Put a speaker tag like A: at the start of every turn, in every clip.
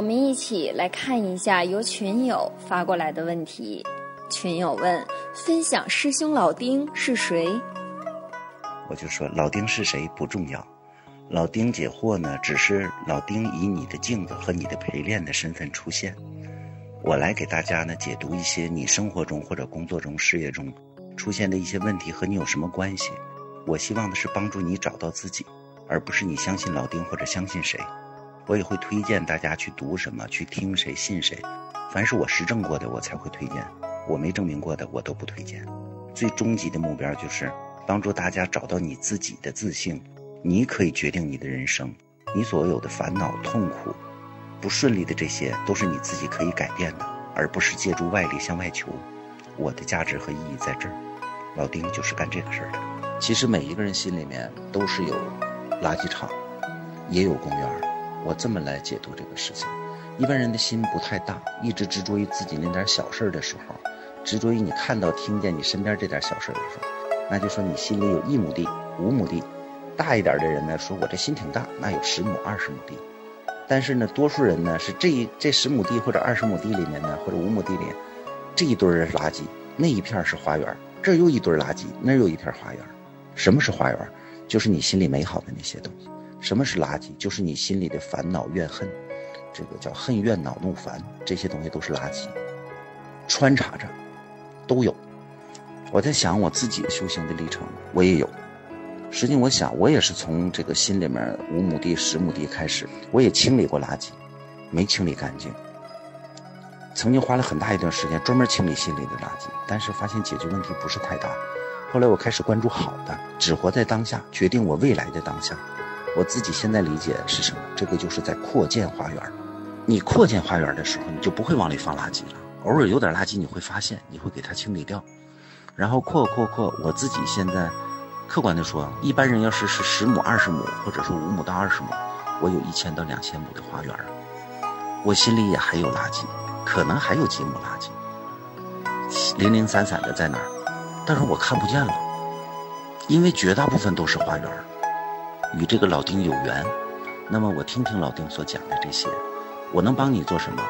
A: 我们一起来看一下由群友发过来的问题。群友问：分享师兄老丁是谁？
B: 我就说老丁是谁不重要，老丁解惑呢，只是老丁以你的镜子和你的陪练的身份出现。我来给大家呢解读一些你生活中或者工作中、事业中出现的一些问题和你有什么关系。我希望的是帮助你找到自己，而不是你相信老丁或者相信谁。我也会推荐大家去读什么、去听谁、信谁。凡是我实证过的，我才会推荐；我没证明过的，我都不推荐。最终极的目标就是帮助大家找到你自己的自信。你可以决定你的人生，你所有的烦恼、痛苦、不顺利的这些，都是你自己可以改变的，而不是借助外力向外求。我的价值和意义在这儿，老丁就是干这个事儿的。其实每一个人心里面都是有垃圾场，也有公园。我这么来解读这个事情：一般人的心不太大，一直执着于自己那点小事儿的时候，执着于你看到、听见你身边这点小事儿的时候，那就说你心里有一亩地、五亩地。大一点的人呢，说我这心挺大，那有十亩、二十亩地。但是呢，多数人呢是这一这十亩地或者二十亩地里面呢，或者五亩地里，这一堆是垃圾，那一片是花园，这又一堆垃圾，那又一片花园。什么是花园？就是你心里美好的那些东西。什么是垃圾？就是你心里的烦恼、怨恨，这个叫恨怨恼怒烦，这些东西都是垃圾，穿插着都有。我在想我自己修行的历程，我也有。实际我想，我也是从这个心里面五亩地、十亩地开始，我也清理过垃圾，没清理干净。曾经花了很大一段时间专门清理心里的垃圾，但是发现解决问题不是太大。后来我开始关注好的，只活在当下，决定我未来的当下。我自己现在理解是什么？这个就是在扩建花园。你扩建花园的时候，你就不会往里放垃圾了。偶尔有点垃圾，你会发现，你会给它清理掉，然后扩扩扩。我自己现在。客观的说，一般人要是是十亩、二十亩，或者说五亩到二十亩，我有一千到两千亩的花园，我心里也还有垃圾，可能还有几亩垃圾，零零散散的在那儿，但是我看不见了，因为绝大部分都是花园，与这个老丁有缘。那么我听听老丁所讲的这些，我能帮你做什么？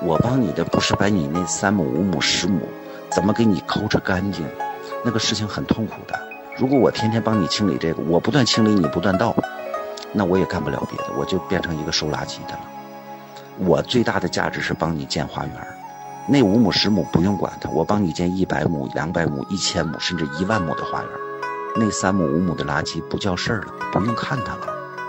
B: 我帮你的不是把你那三亩、五亩、十亩怎么给你抠着干净，那个事情很痛苦的。如果我天天帮你清理这个，我不断清理你不断倒，那我也干不了别的，我就变成一个收垃圾的了。我最大的价值是帮你建花园，那五亩十亩不用管它，我帮你建一百亩、两百亩、一千亩，甚至一万亩的花园。那三亩五亩的垃圾不叫事儿了，不用看它了，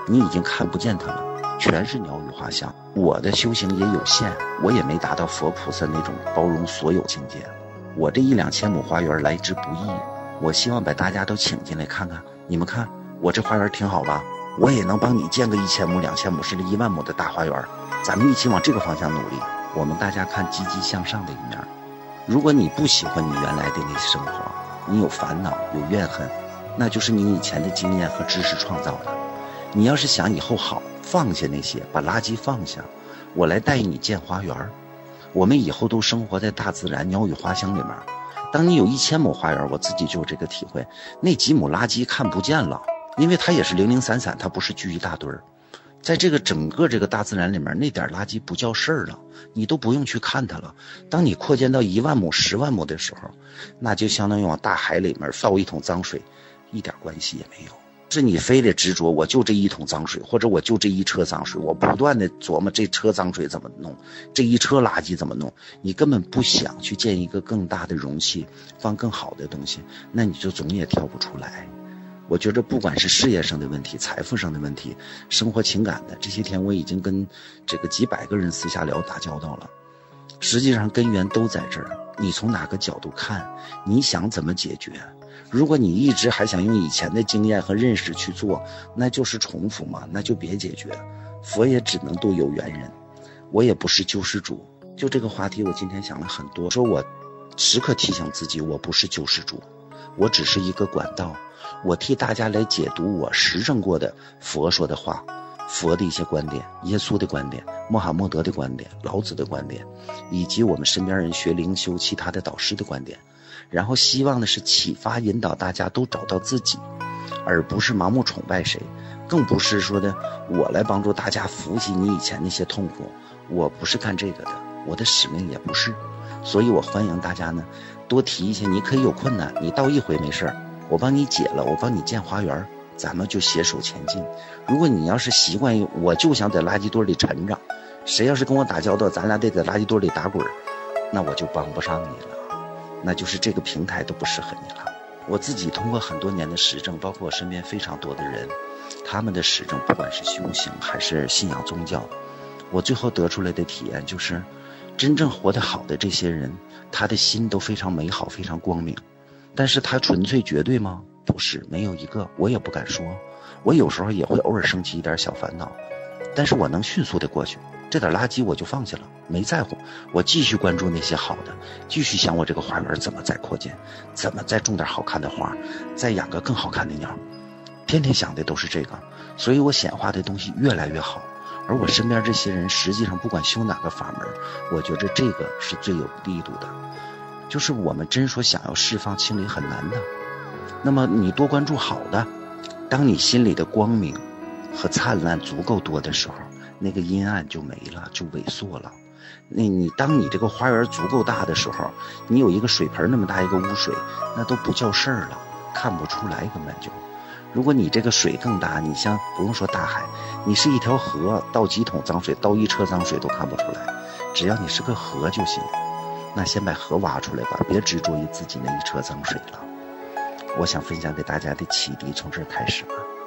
B: 你已经看不见它了，全是鸟语花香。我的修行也有限，我也没达到佛菩萨那种包容所有境界，我这一两千亩花园来之不易。我希望把大家都请进来看看，你们看我这花园挺好吧？我也能帮你建个一千亩、两千亩甚至一万亩的大花园，咱们一起往这个方向努力。我们大家看积极向上的一面。如果你不喜欢你原来的那些生活，你有烦恼、有怨恨，那就是你以前的经验和知识创造的。你要是想以后好，放下那些，把垃圾放下，我来带你建花园。我们以后都生活在大自然、鸟语花香里面。当你有一千亩花园，我自己就有这个体会，那几亩垃圾看不见了，因为它也是零零散散，它不是聚一大堆儿。在这个整个这个大自然里面，那点垃圾不叫事儿了，你都不用去看它了。当你扩建到一万亩、十万亩的时候，那就相当于往大海里面倒一桶脏水，一点关系也没有。是你非得执着，我就这一桶脏水，或者我就这一车脏水，我不断的琢磨这车脏水怎么弄，这一车垃圾怎么弄，你根本不想去建一个更大的容器，放更好的东西，那你就总也跳不出来。我觉着不管是事业上的问题、财富上的问题、生活情感的，这些天我已经跟这个几百个人私下聊打交道了，实际上根源都在这儿。你从哪个角度看，你想怎么解决？如果你一直还想用以前的经验和认识去做，那就是重复嘛，那就别解决。佛也只能度有缘人，我也不是救世主。就这个话题，我今天想了很多，说我时刻提醒自己，我不是救世主，我只是一个管道，我替大家来解读我实证过的佛说的话，佛的一些观点，耶稣的观点，穆罕默德的观点，老子的观点，以及我们身边人学灵修其他的导师的观点。然后希望的是启发引导大家都找到自己，而不是盲目崇拜谁，更不是说的我来帮助大家扶起你以前那些痛苦，我不是干这个的，我的使命也不是，所以我欢迎大家呢，多提一些。你可以有困难，你倒一回没事儿，我帮你解了，我帮你建花园，咱们就携手前进。如果你要是习惯于我就想在垃圾堆里沉着，谁要是跟我打交道，咱俩得在垃圾堆里打滚，那我就帮不上你了，那就是这个平台都不适合你了。我自己通过很多年的实证，包括我身边非常多的人，他们的实证，不管是修行还是信仰宗教，我最后得出来的体验就是，真正活得好的这些人，他的心都非常美好，非常光明。但是他纯粹绝对吗？不是，没有一个，我也不敢说。我有时候也会偶尔升起一点小烦恼，但是我能迅速的过去。这点垃圾我就放下了，没在乎。我继续关注那些好的，继续想我这个花园怎么再扩建，怎么再种点好看的花，再养个更好看的鸟。天天想的都是这个，所以我显化的东西越来越好。而我身边这些人，实际上不管修哪个法门，我觉着这个是最有力度的。就是我们真说想要释放清理很难的，那么你多关注好的，当你心里的光明和灿烂足够多的时候。那个阴暗就没了，就萎缩了。那你当你这个花园足够大的时候，你有一个水盆那么大一个污水，那都不叫事儿了，看不出来根本就。如果你这个水更大，你像不用说大海，你是一条河，倒几桶脏水，倒一车脏水都看不出来。只要你是个河就行。那先把河挖出来吧，别执着于自己那一车脏水了。我想分享给大家的启迪从这儿开始吧。